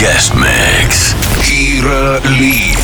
guest mix. Khira Li.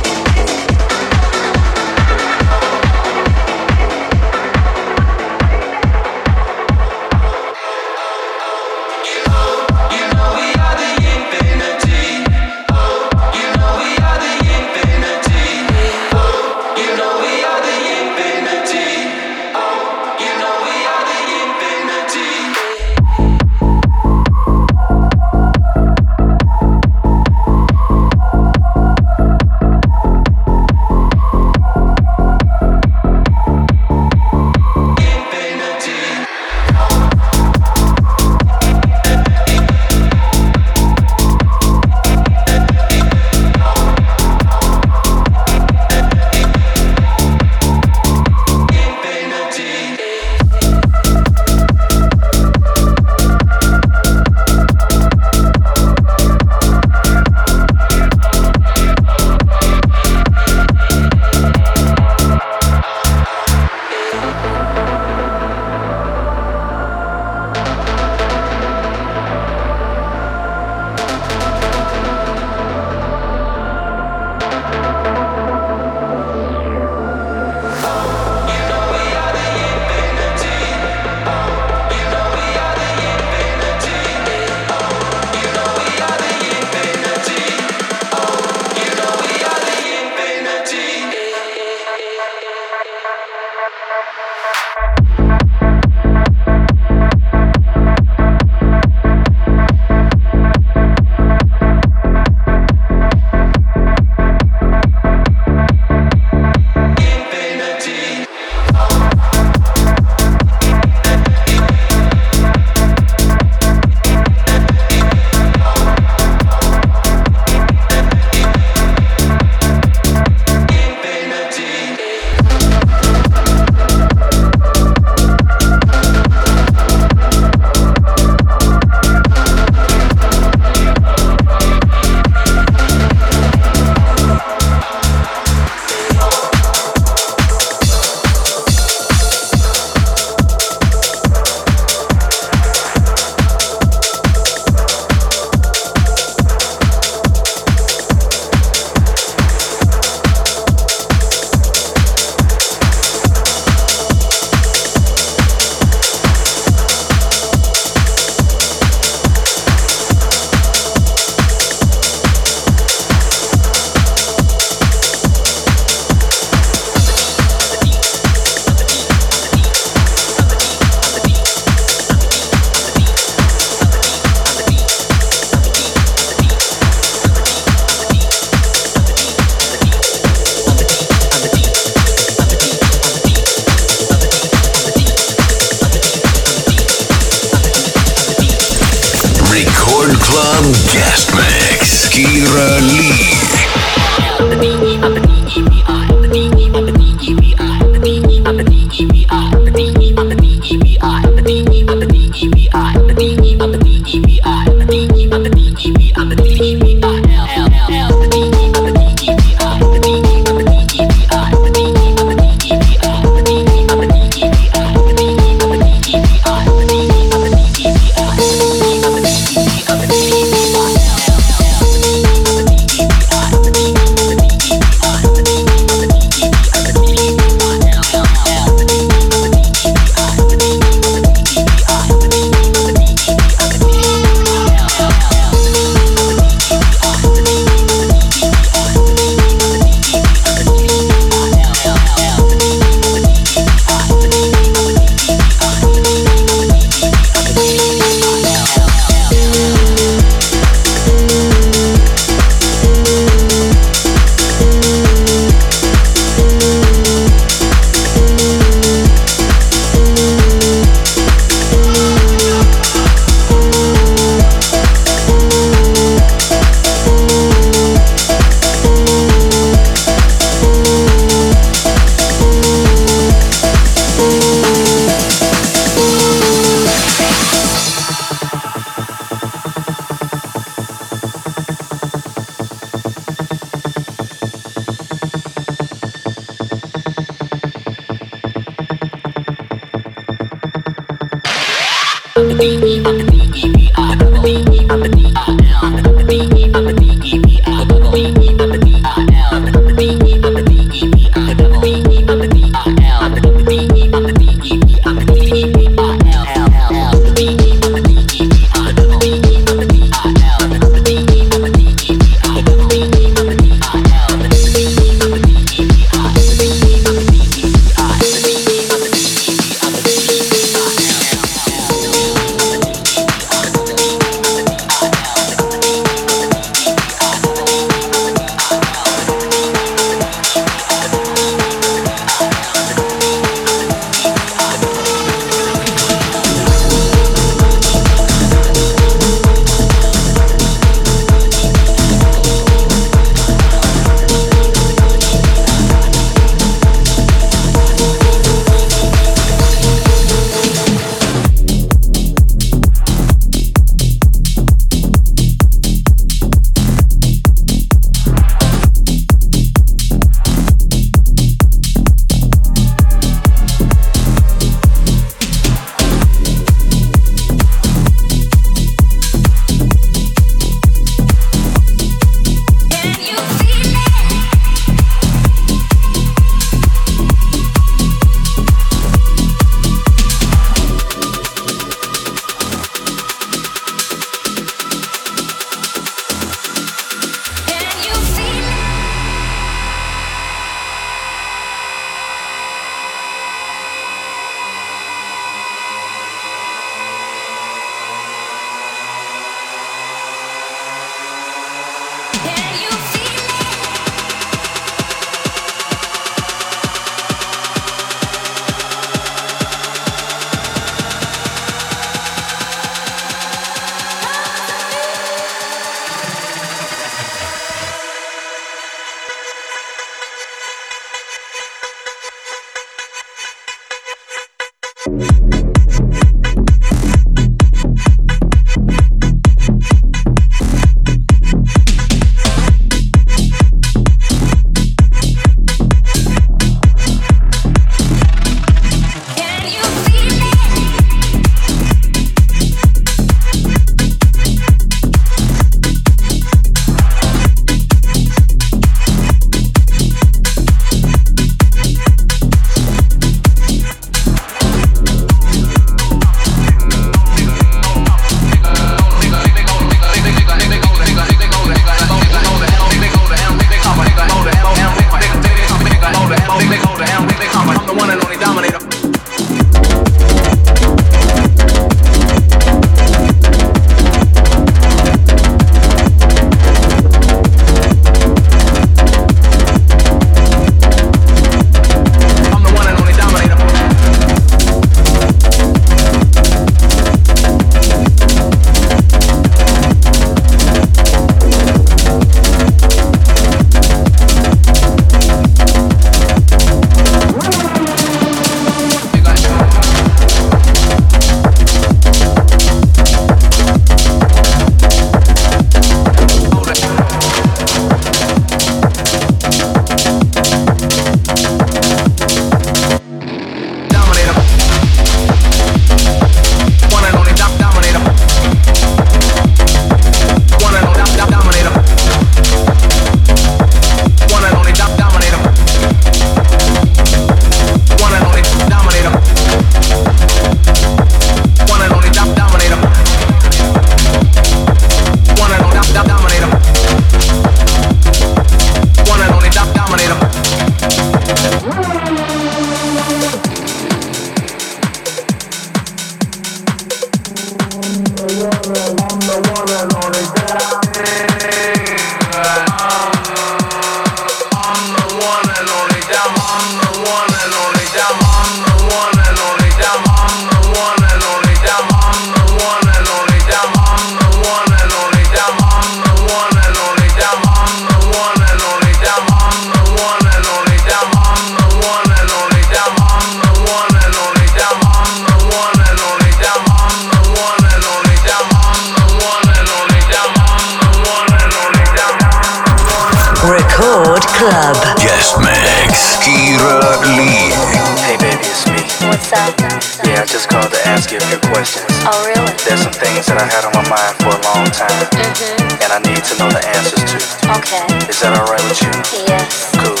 Yeah, I just called to ask you a few questions. Oh, really? There's some things that I had on my mind for a long time. Mm-hmm. And I need to know the answers to. Okay. Is that alright with you? Yes. Cool.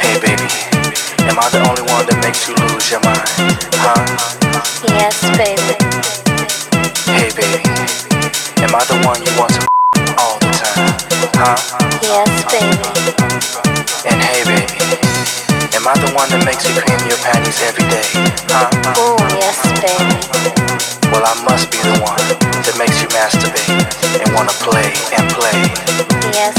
Hey, baby. Am I the only one that makes you lose your mind? Huh? Yes, baby. Hey, baby. Am I the one you want to all the time? Huh? Yes, baby. Am I the one that makes you cream your panties every day? Huh? Oh, yes, baby. Well, I must be the one that makes you masturbate and wanna play and play. Yes,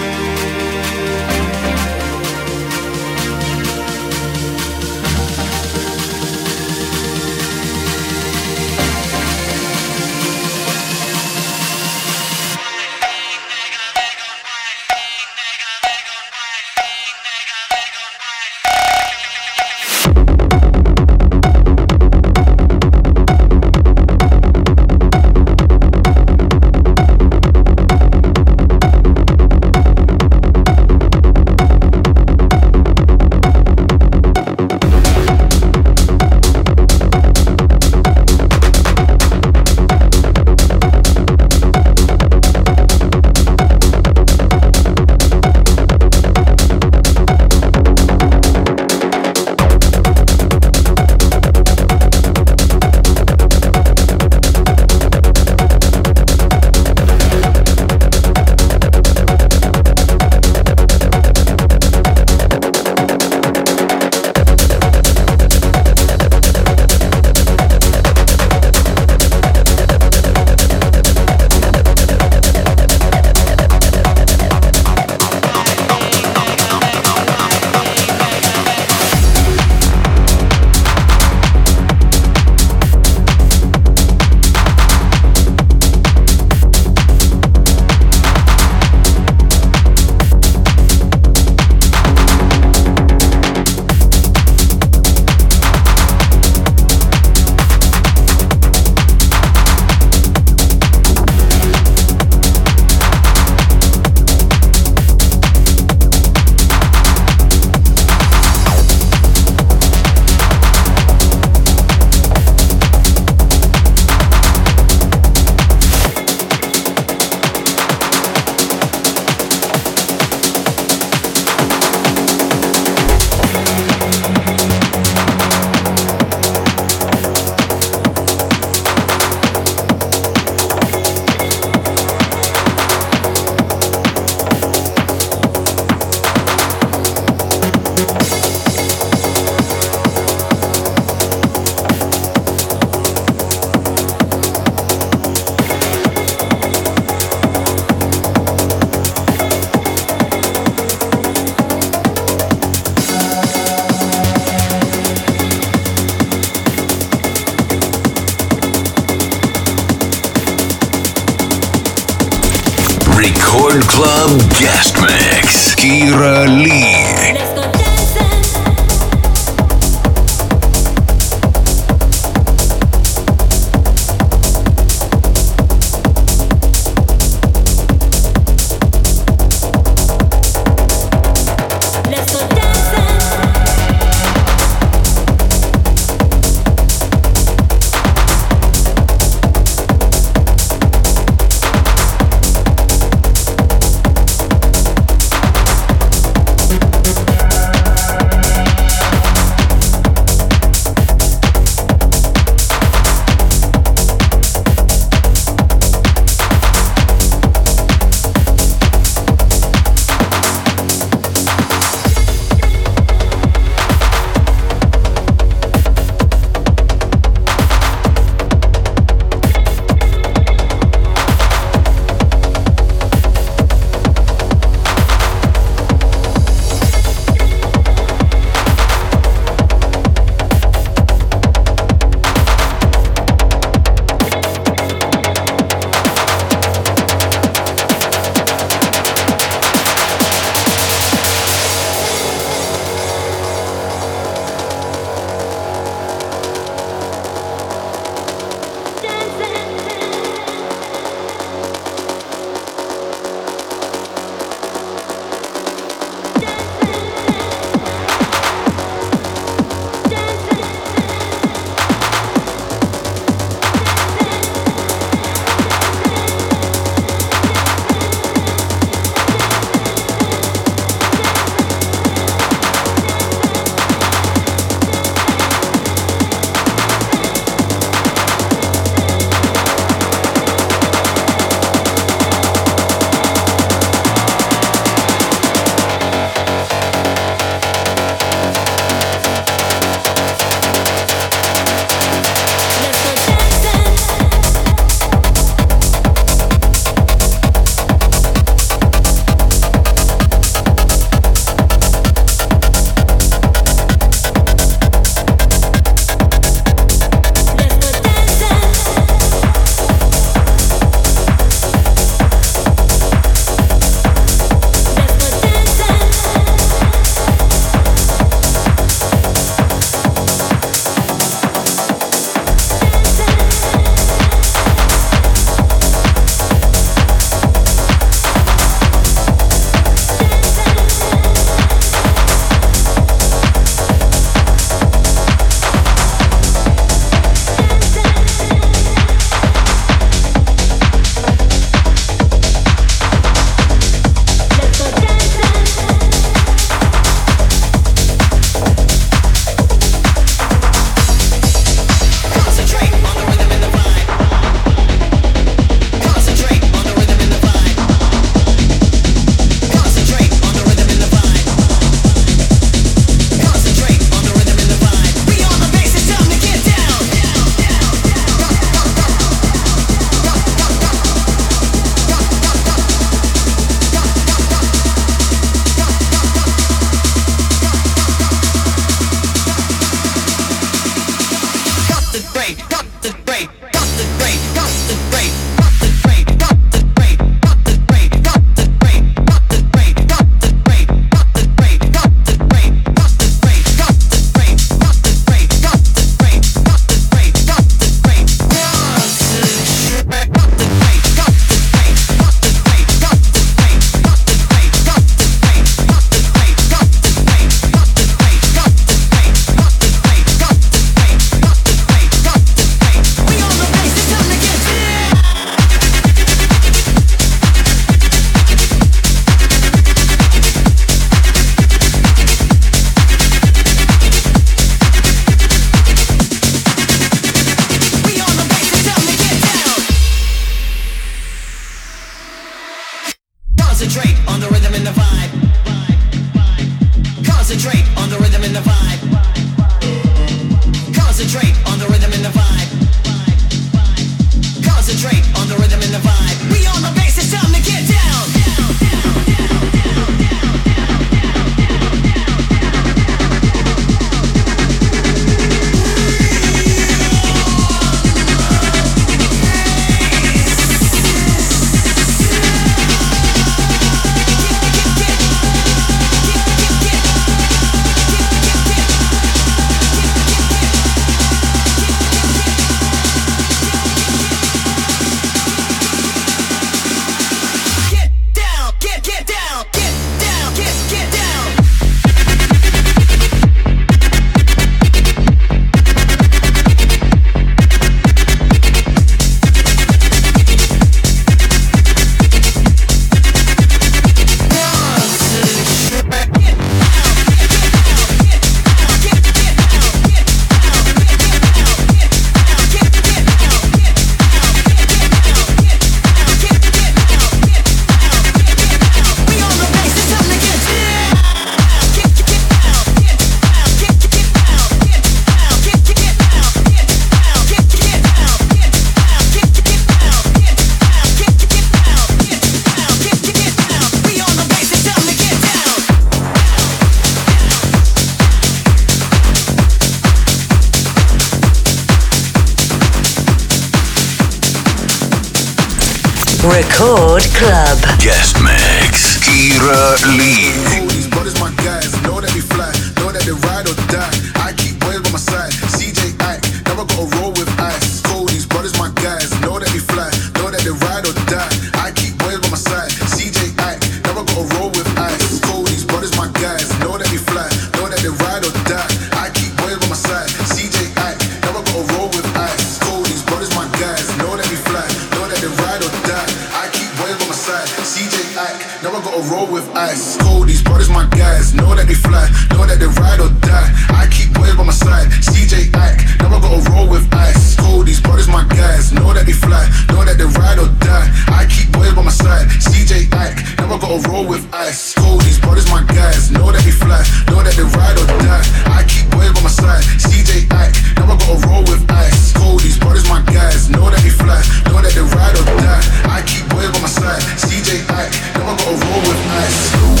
brothers my guys. Know that they fly, know that they ride or die. I keep boys by my side. CJ Ike, now I gotta roll with ice. Cool, these brothers my guys. Know that they fly, know that they ride or die. I keep boys by my side. CJ act. now I gotta roll with ice. Cool, these brothers my guys. Know that they fly, know that they ride or die. I keep boys by my side. CJ act. now I gotta roll with ice. Cool, these brothers my guys. Know that they fly, know that they ride or die. I keep boys by my side. CJ act. now I gotta roll with ice.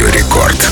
«Радио Рекорд».